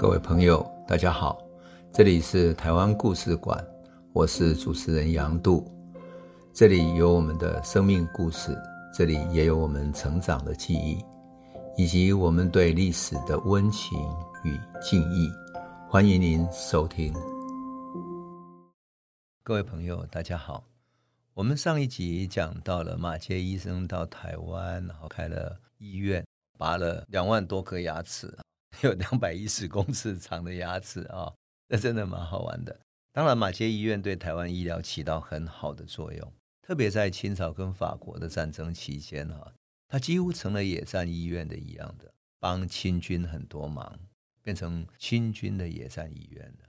各位朋友，大家好，这里是台湾故事馆，我是主持人杨度，这里有我们的生命故事，这里也有我们成长的记忆，以及我们对历史的温情与敬意。欢迎您收听。各位朋友，大家好，我们上一集讲到了马杰医生到台湾，然后开了医院，拔了两万多颗牙齿。有两百一十公尺长的牙齿啊，那真的蛮好玩的。当然，马街医院对台湾医疗起到很好的作用，特别在清朝跟法国的战争期间哈，它几乎成了野战医院的一样的，帮清军很多忙，变成清军的野战医院了。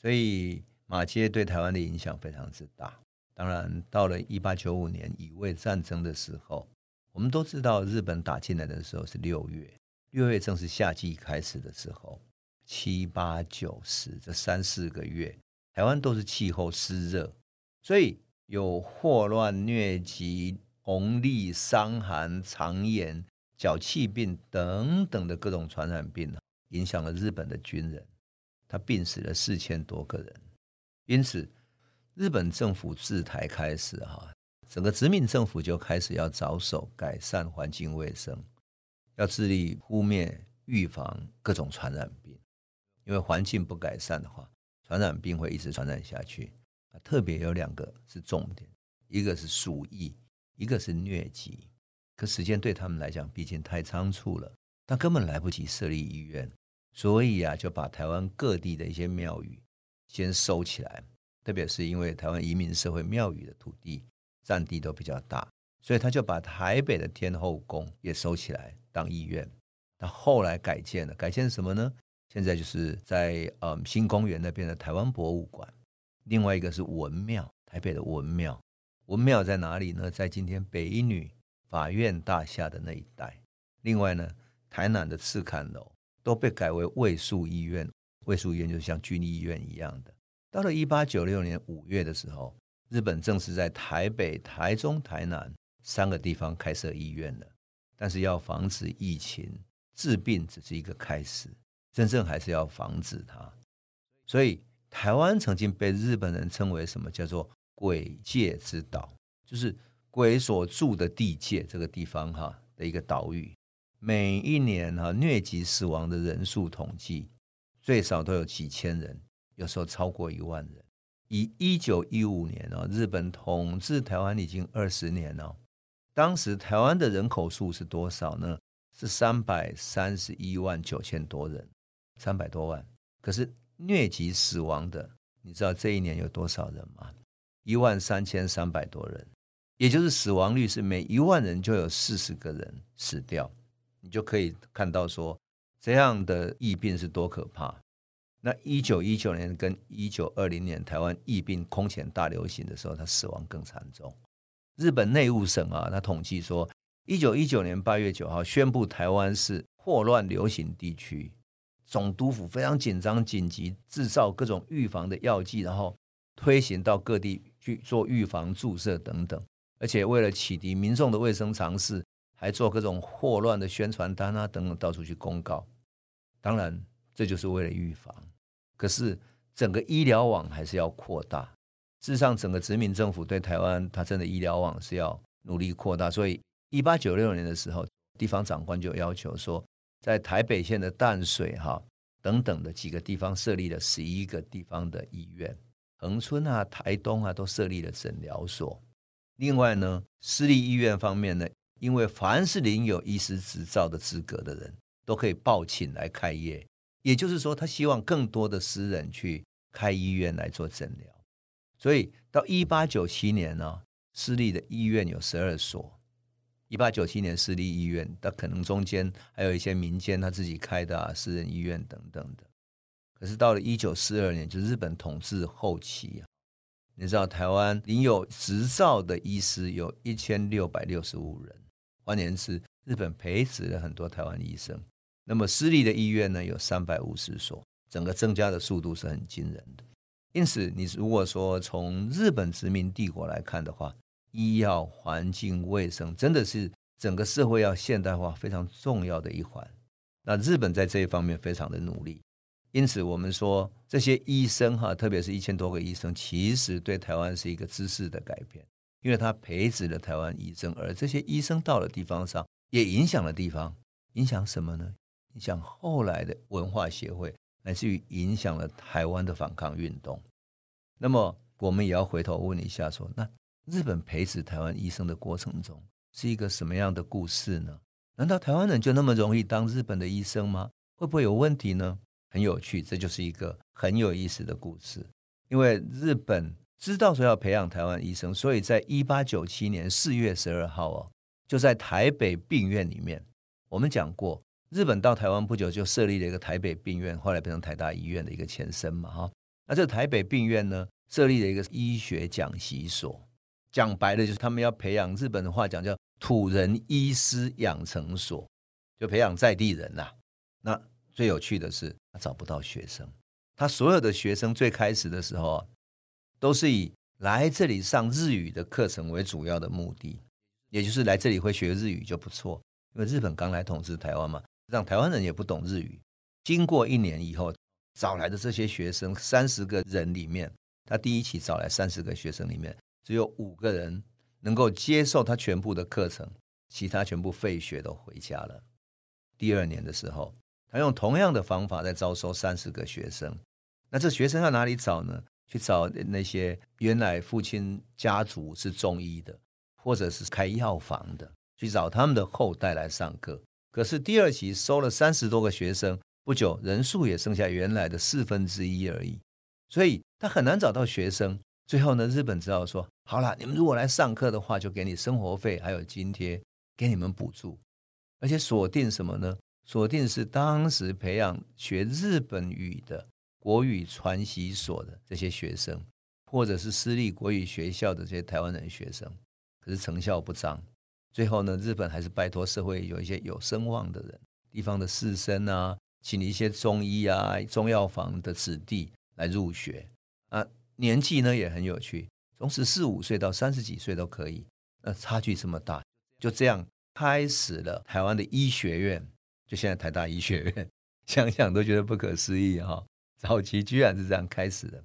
所以马街对台湾的影响非常之大。当然，到了一八九五年乙未战争的时候，我们都知道日本打进来的时候是六月。六月正是夏季开始的时候，七八九十这三四个月，台湾都是气候湿热，所以有霍乱、疟疾、红痢、伤寒、肠炎、脚气病等等的各种传染病，影响了日本的军人，他病死了四千多个人。因此，日本政府自台开始，哈，整个殖民政府就开始要着手改善环境卫生。要致力扑灭、预防各种传染病，因为环境不改善的话，传染病会一直传染下去。啊特别有两个是重点，一个是鼠疫，一个是疟疾。可时间对他们来讲毕竟太仓促了，但根本来不及设立医院，所以啊，就把台湾各地的一些庙宇先收起来。特别是因为台湾移民社会庙宇的土地占地都比较大。所以他就把台北的天后宫也收起来当医院。那后来改建了，改建什么呢？现在就是在嗯新公园那边的台湾博物馆。另外一个是文庙，台北的文庙。文庙在哪里呢？在今天北一女法院大厦的那一带。另外呢，台南的赤崁楼都被改为卫戍医院。卫戍医院就像军医院一样的。到了一八九六年五月的时候，日本正式在台北、台中、台南。三个地方开设医院了，但是要防止疫情，治病只是一个开始，真正还是要防止它。所以台湾曾经被日本人称为什么叫做鬼界之岛，就是鬼所住的地界这个地方哈的一个岛屿。每一年哈疟疾死亡的人数统计最少都有几千人，有时候超过一万人。以一九一五年哦，日本统治台湾已经二十年了。当时台湾的人口数是多少呢？是三百三十一万九千多人，三百多万。可是疟疾死亡的，你知道这一年有多少人吗？一万三千三百多人，也就是死亡率是每一万人就有四十个人死掉。你就可以看到说，这样的疫病是多可怕。那一九一九年跟一九二零年台湾疫病空前大流行的时候，他死亡更惨重。日本内务省啊，他统计说，一九一九年八月九号宣布台湾是霍乱流行地区，总督府非常紧张，紧急制造各种预防的药剂，然后推行到各地去做预防注射等等，而且为了启迪民众的卫生常识，还做各种霍乱的宣传单啊等等，到处去公告。当然，这就是为了预防，可是整个医疗网还是要扩大。事实上，整个殖民政府对台湾，它真的医疗网是要努力扩大。所以，一八九六年的时候，地方长官就要求说，在台北县的淡水、哈等等的几个地方设立了十一个地方的医院，恒春啊、台东啊都设立了诊疗所。另外呢，私立医院方面呢，因为凡是领有医师执照的资格的人，都可以报请来开业。也就是说，他希望更多的私人去开医院来做诊疗。所以到一八九七年呢，私立的医院有十二所。一八九七年私立医院，但可能中间还有一些民间他自己开的啊，私人医院等等的。可是到了一九四二年，就日本统治后期啊，你知道台湾领有执照的医师有一千六百六十五人，换言之，日本培植了很多台湾医生。那么私立的医院呢，有三百五十所，整个增加的速度是很惊人的。因此，你如果说从日本殖民帝国来看的话，医药环境卫生真的是整个社会要现代化非常重要的一环。那日本在这一方面非常的努力，因此，我们说这些医生哈，特别是一千多个医生，其实对台湾是一个知识的改变，因为他培植了台湾医生，而这些医生到了地方上，也影响了地方，影响什么呢？影响后来的文化协会，乃至于影响了台湾的反抗运动。那么，我们也要回头问一下说，说那日本培植台湾医生的过程中，是一个什么样的故事呢？难道台湾人就那么容易当日本的医生吗？会不会有问题呢？很有趣，这就是一个很有意思的故事。因为日本知道说要培养台湾医生，所以在一八九七年四月十二号哦，就在台北病院里面，我们讲过，日本到台湾不久就设立了一个台北病院，后来变成台大医院的一个前身嘛，哈。那这台北病院呢，设立了一个医学讲习所，讲白了就是他们要培养日本的话讲叫土人医师养成所，就培养在地人呐、啊。那最有趣的是，他找不到学生。他所有的学生最开始的时候啊，都是以来这里上日语的课程为主要的目的，也就是来这里会学日语就不错。因为日本刚来统治台湾嘛，让台湾人也不懂日语。经过一年以后，找来的这些学生三十个人里面，他第一期找来三十个学生里面，只有五个人能够接受他全部的课程，其他全部废学都回家了。第二年的时候。他用同样的方法在招收三十个学生，那这学生要哪里找呢？去找那些原来父亲家族是中医的，或者是开药房的，去找他们的后代来上课。可是第二期收了三十多个学生，不久人数也剩下原来的四分之一而已，所以他很难找到学生。最后呢，日本只好说：好了，你们如果来上课的话，就给你生活费，还有津贴，给你们补助，而且锁定什么呢？锁定是当时培养学日本语的国语传习所的这些学生，或者是私立国语学校的这些台湾人学生，可是成效不彰。最后呢，日本还是拜托社会有一些有声望的人，地方的士绅啊，请一些中医啊、中药房的子弟来入学啊。年纪呢也很有趣，从十四五岁到三十几岁都可以。那差距这么大，就这样开始了台湾的医学院。就现在台大医学院，想想都觉得不可思议哈！早期居然是这样开始的。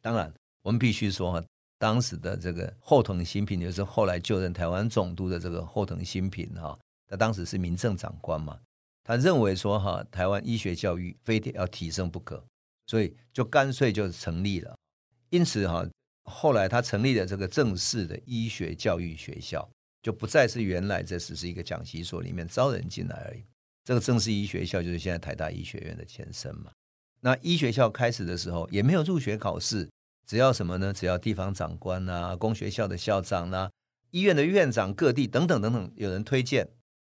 当然，我们必须说哈，当时的这个后藤新平，就是后来就任台湾总督的这个后藤新平哈，他当时是民政长官嘛，他认为说哈，台湾医学教育非得要提升不可，所以就干脆就成立了。因此哈，后来他成立了这个正式的医学教育学校，就不再是原来这只是一个讲习所里面招人进来而已。这个正式医学校就是现在台大医学院的前身嘛。那医学校开始的时候也没有入学考试，只要什么呢？只要地方长官啊、公学校的校长啊、医院的院长、各地等等等等有人推荐，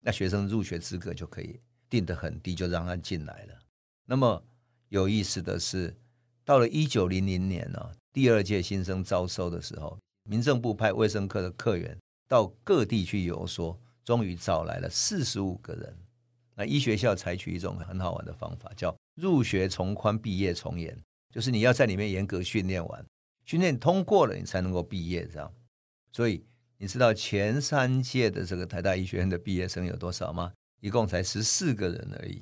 那学生入学资格就可以定得很低，就让他进来了。那么有意思的是，到了一九零零年呢、第二届新生招收的时候，民政部派卫生科的科员到各地去游说，终于找来了四十五个人。那医学校采取一种很好玩的方法，叫入学从宽，毕业从严，就是你要在里面严格训练完，训练通过了，你才能够毕业，这样。所以你知道前三届的这个台大医学院的毕业生有多少吗？一共才十四个人而已。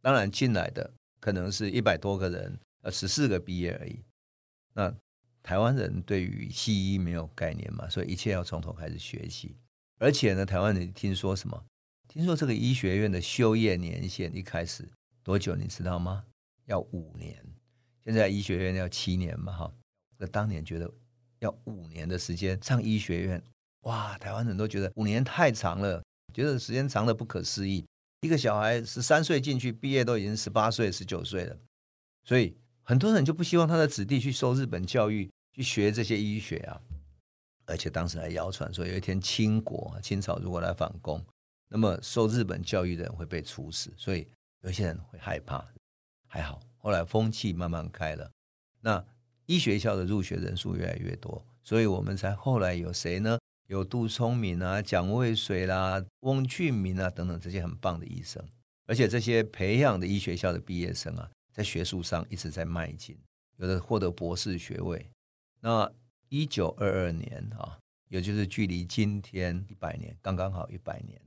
当然进来的可能是一百多个人，呃，十四个毕业而已。那台湾人对于西医没有概念嘛，所以一切要从头开始学习。而且呢，台湾人听说什么？听说这个医学院的修业年限一开始多久？你知道吗？要五年。现在医学院要七年嘛，哈。那当年觉得要五年的时间上医学院，哇！台湾人都觉得五年太长了，觉得时间长的不可思议。一个小孩十三岁进去，毕业都已经十八岁、十九岁了。所以很多人就不希望他的子弟去受日本教育，去学这些医学啊。而且当时还谣传说，有一天清国清朝如果来反攻。那么受日本教育的人会被处死，所以有些人会害怕。还好，后来风气慢慢开了，那医学校的入学人数越来越多，所以我们才后来有谁呢？有杜聪明啊、蒋渭水啦、翁俊明啊等等这些很棒的医生，而且这些培养的医学校的毕业生啊，在学术上一直在迈进，有的获得博士学位。那一九二二年啊，也就是距离今天一百年，刚刚好一百年。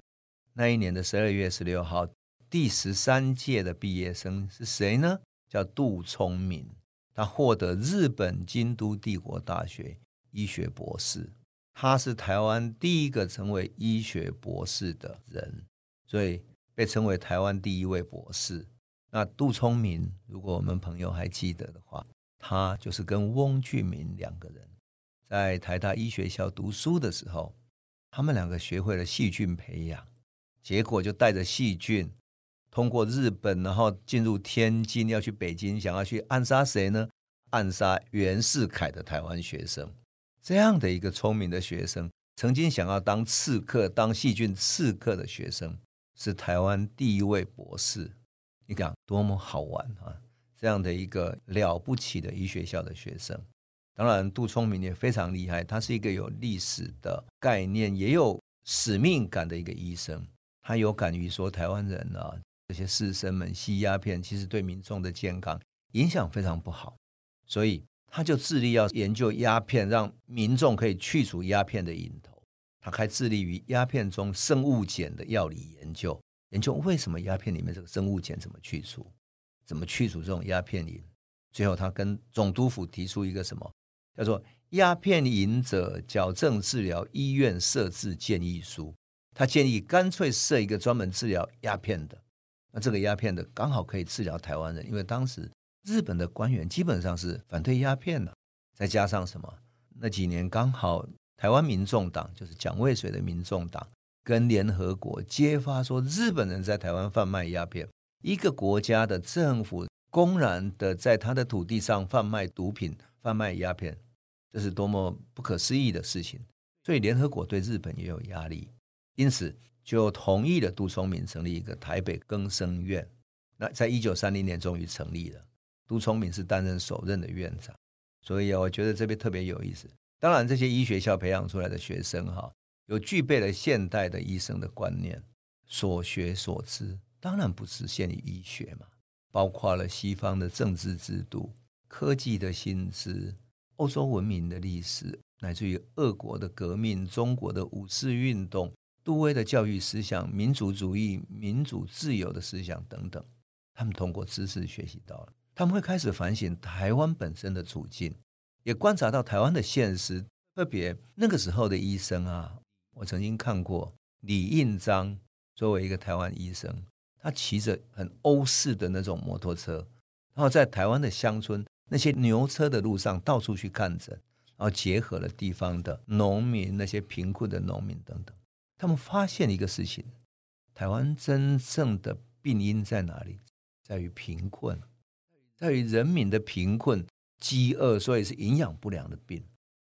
那一年的十二月十六号，第十三届的毕业生是谁呢？叫杜聪明，他获得日本京都帝国大学医学博士，他是台湾第一个成为医学博士的人，所以被称为台湾第一位博士。那杜聪明，如果我们朋友还记得的话，他就是跟翁俊明两个人在台大医学校读书的时候，他们两个学会了细菌培养，结果就带着细菌。通过日本，然后进入天津，要去北京，想要去暗杀谁呢？暗杀袁世凯的台湾学生。这样的一个聪明的学生，曾经想要当刺客，当细菌刺客的学生，是台湾第一位博士。你讲多么好玩啊！这样的一个了不起的医学校的学生，当然杜聪明也非常厉害，他是一个有历史的概念，也有使命感的一个医生。他有敢于说台湾人啊。这些士绅们吸鸦片，其实对民众的健康影响非常不好，所以他就致力要研究鸦片，让民众可以去除鸦片的瘾头。他还致力于鸦片中生物碱的药理研究，研究为什么鸦片里面这个生物碱怎么去除，怎么去除这种鸦片瘾。最后，他跟总督府提出一个什么叫做《鸦片瘾者矫正治疗医院设置建议书》，他建议干脆设一个专门治疗鸦片的。那这个鸦片的刚好可以治疗台湾人，因为当时日本的官员基本上是反对鸦片的，再加上什么？那几年刚好台湾民众党就是蒋渭水的民众党跟联合国揭发说日本人在台湾贩卖鸦片，一个国家的政府公然的在他的土地上贩卖毒品、贩卖鸦片，这是多么不可思议的事情！所以联合国对日本也有压力，因此。就同意了杜聪明成立一个台北更生院，那在一九三零年终于成立了。杜聪明是担任首任的院长，所以我觉得这边特别有意思。当然，这些医学校培养出来的学生哈，有具备了现代的医生的观念，所学所知当然不只限于医学嘛，包括了西方的政治制度、科技的新知、欧洲文明的历史，乃至于俄国的革命、中国的五四运动。杜威的教育思想、民族主义、民主自由的思想等等，他们通过知识学习到了，他们会开始反省台湾本身的处境，也观察到台湾的现实。特别那个时候的医生啊，我曾经看过李应章作为一个台湾医生，他骑着很欧式的那种摩托车，然后在台湾的乡村那些牛车的路上到处去看诊，然后结合了地方的农民、那些贫困的农民等等。他们发现一个事情：台湾真正的病因在哪里？在于贫困，在于人民的贫困、饥饿，所以是营养不良的病。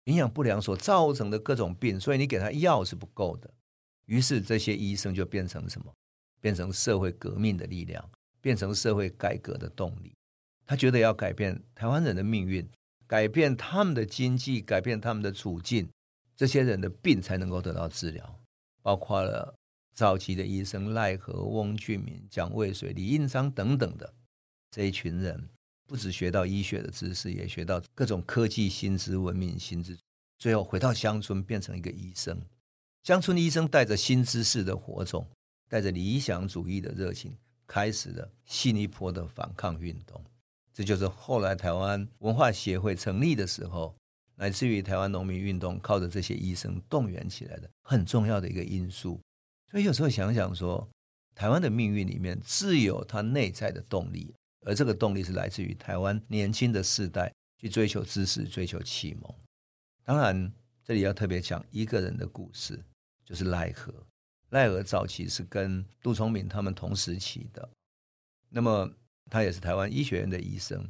营养不良所造成的各种病，所以你给他药是不够的。于是这些医生就变成什么？变成社会革命的力量，变成社会改革的动力。他觉得要改变台湾人的命运，改变他们的经济，改变他们的处境，这些人的病才能够得到治疗。包括了早期的医生赖和、翁俊明、蒋渭水、李应章等等的这一群人，不只学到医学的知识，也学到各种科技新知、文明新知。最后回到乡村，变成一个医生。乡村医生带着新知识的火种，带着理想主义的热情，开始了新一波的反抗运动。这就是后来台湾文化协会成立的时候。乃至于台湾农民运动靠着这些医生动员起来的很重要的一个因素，所以有时候想想说，台湾的命运里面自有它内在的动力，而这个动力是来自于台湾年轻的世代去追求知识、追求启蒙。当然，这里要特别讲一个人的故事，就是赖和。赖和早期是跟杜聪明他们同时期的，那么他也是台湾医学院的医生，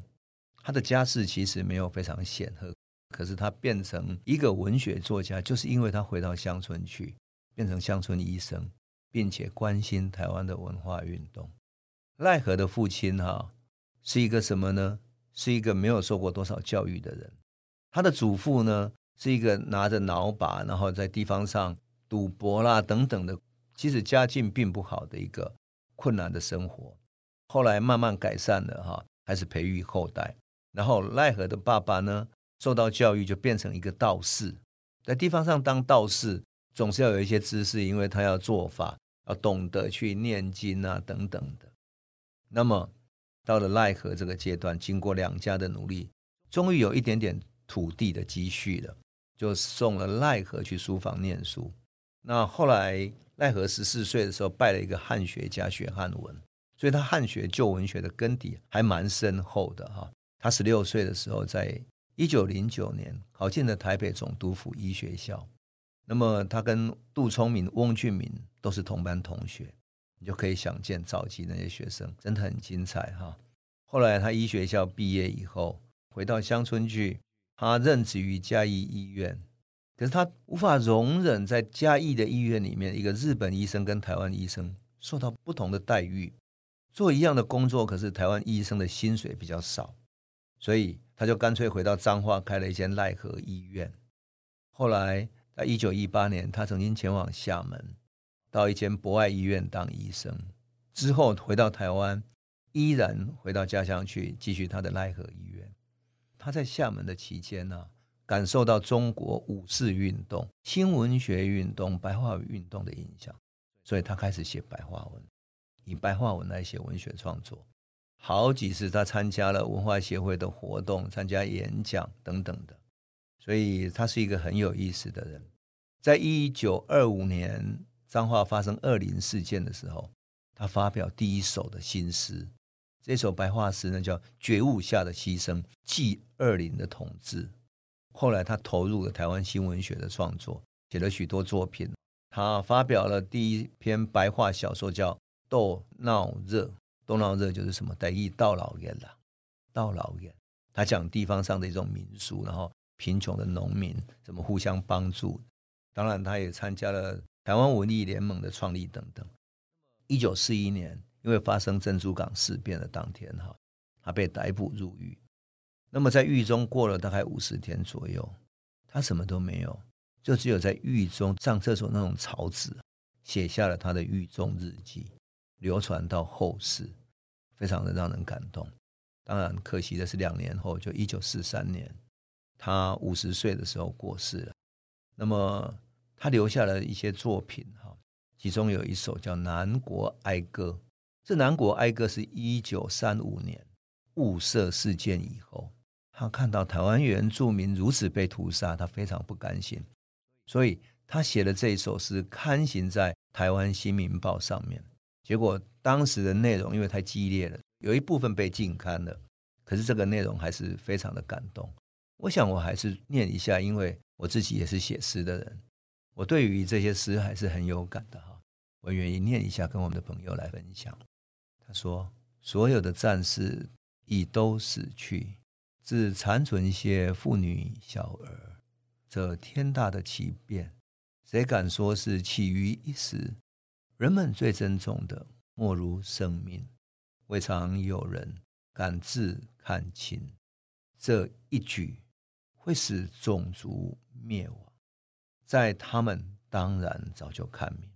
他的家世其实没有非常显赫。可是他变成一个文学作家，就是因为他回到乡村去，变成乡村医生，并且关心台湾的文化运动。赖何的父亲哈是一个什么呢？是一个没有受过多少教育的人。他的祖父呢是一个拿着脑把，然后在地方上赌博啦等等的，其实家境并不好的一个困难的生活。后来慢慢改善了哈，开始培育后代。然后赖何的爸爸呢，受到教育就变成一个道士，在地方上当道士总是要有一些知识，因为他要做法，要懂得去念经啊等等的。那么到了赖和这个阶段，经过两家的努力，终于有一点点土地的积蓄了，就送了赖和去书房念书。那后来赖和十四岁的时候拜了一个汉学家学汉文，所以他汉学旧文学的根底还蛮深厚的哈。他十六岁的时候，在一九零九年考进了台北总督府医学校。那么他跟杜聪明、翁俊明都是同班同学，你就可以想见早期那些学生真的很精彩哈。后来他医学校毕业以后，回到乡村去，他任职于嘉义医院，可是他无法容忍在嘉义的医院里面，一个日本医生跟台湾医生受到不同的待遇，做一样的工作，可是台湾医生的薪水比较少，所以他就干脆回到彰化开了一间赖和医院。后来。在一九一八年，他曾经前往厦门，到一间博爱医院当医生。之后回到台湾，依然回到家乡去继续他的赖和医院。他在厦门的期间呢、感受到中国五四运动、新文学运动、白话运动的影响，所以他开始写白话文，以白话文来写文学创作。好几次他参加了文化协会的活动，参加演讲等等的。所以他是一个很有意思的人。在一九二五年彰化发生二林事件的时候，他发表第一首的新诗。这首白话诗呢，叫《觉悟下的牺牲》，祭二林的统治。后来他投入了台湾新文学的创作，写了许多作品。他发表了第一篇白话小说，叫《斗闹热》。东老热就是什么？台语斗老远了，斗老远。他讲地方上的一种民俗，然后。贫穷的农民怎么互相帮助？当然，他也参加了台湾文艺联盟的创立等等。一九四一年，因为发生珍珠港事变的当天，哈，他被逮捕入狱。那么在狱中过了大概五十天左右，他什么都没有，就只有在狱中上厕所那种草纸，写下了他的狱中日记，流传到后世，非常的让人感动。当然，可惜的是两年后，就一九四三年。他五十岁的时候过世了，那么他留下了一些作品哈，其中有一首叫《南国哀歌》。这《南国哀歌》是一九三五年雾社事件以后，他看到台湾原住民如此被屠杀，他非常不甘心，所以他写了这一首诗，刊行在《台湾新民报》上面。结果当时的内容因为太激烈了，有一部分被禁刊了，可是这个内容还是非常的感动。我想我还是念一下，因为我自己也是写诗的人，我对于这些诗还是很有感的哈。我愿意念一下，跟我们的朋友来分享。他说：“所有的战士已都死去，只残存一些妇女小儿。这天大的奇变，谁敢说是起于一时？人们最珍重的，莫如生命。未尝有人敢自看清这一举。”会使种族灭亡，在他们当然早就看明，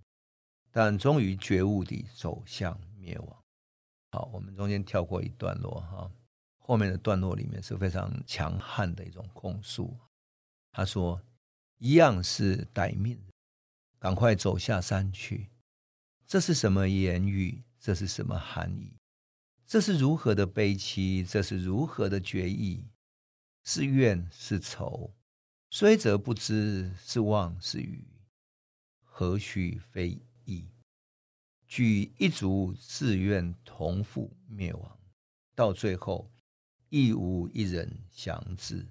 但终于觉悟地走向灭亡。好，我们中间跳过一段落哈，后面的段落里面是非常强悍的一种控诉。他说：“一样是歹命，赶快走下山去。这是什么言语？这是什么含义？这是如何的悲戚？这是如何的决意？”是怨是仇，虽则不知是妄是愚，何须非议？举一族自愿同赴灭亡，到最后亦无一人详知。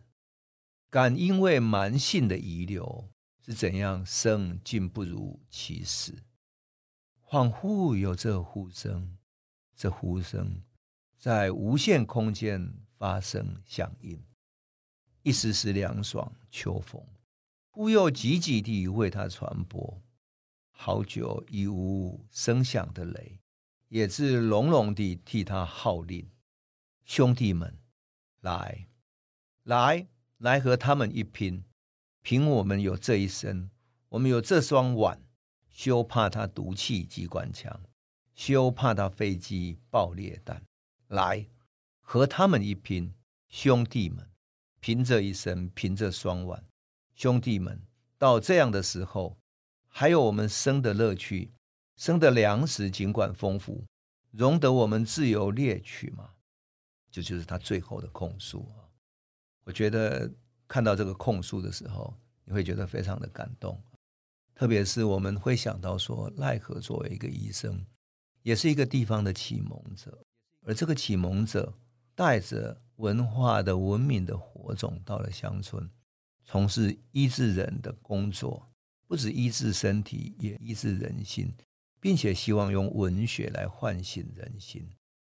敢因为蛮性的遗留，是怎样生竟不如其死？恍惚有这呼声，这呼声在无限空间发生响应。一丝丝凉爽秋风，忽又急急地为他传播。好久已无声响的雷，也自隆隆地替他号令。兄弟们，来，来，来和他们一拼！凭我们有这一身，我们有这双碗，休怕他毒气机关枪，休怕他飞机爆裂弹。来，和他们一拼，兄弟们！凭这一身，凭这双腕，兄弟们，到这样的时候，还有我们生的乐趣，生的粮食尽管丰富，容得我们自由猎取吗？这就是他最后的控诉啊。我觉得看到这个控诉的时候，你会觉得非常的感动，特别是我们会想到说，赖和作为一个医生，也是一个地方的启蒙者，而这个启蒙者带着文化的文明的火种到了乡村，从事医治人的工作，不止医治身体，也医治人心，并且希望用文学来唤醒人心。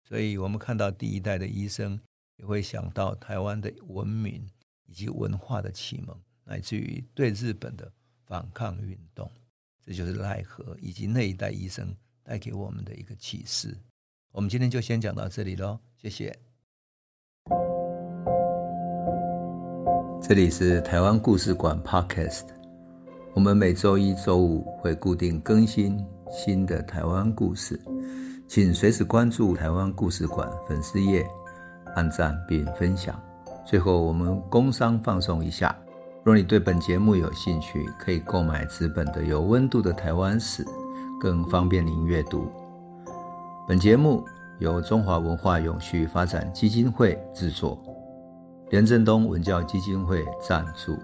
所以，我们看到第一代的医生，也会想到台湾的文明以及文化的启蒙，乃至于对日本的反抗运动。这就是赖和以及那一代医生带给我们的一个启示。我们今天就先讲到这里喽，谢谢。这里是台湾故事馆 Podcast，我们每周一、周五会固定更新新的台湾故事，请随时关注台湾故事馆粉丝页，按赞并分享。最后，我们工商放送一下：若你对本节目有兴趣，可以购买纸本的《有温度的台湾史》，更方便您阅读。本节目由中华文化永续发展基金会制作。连震东文教基金会赞助。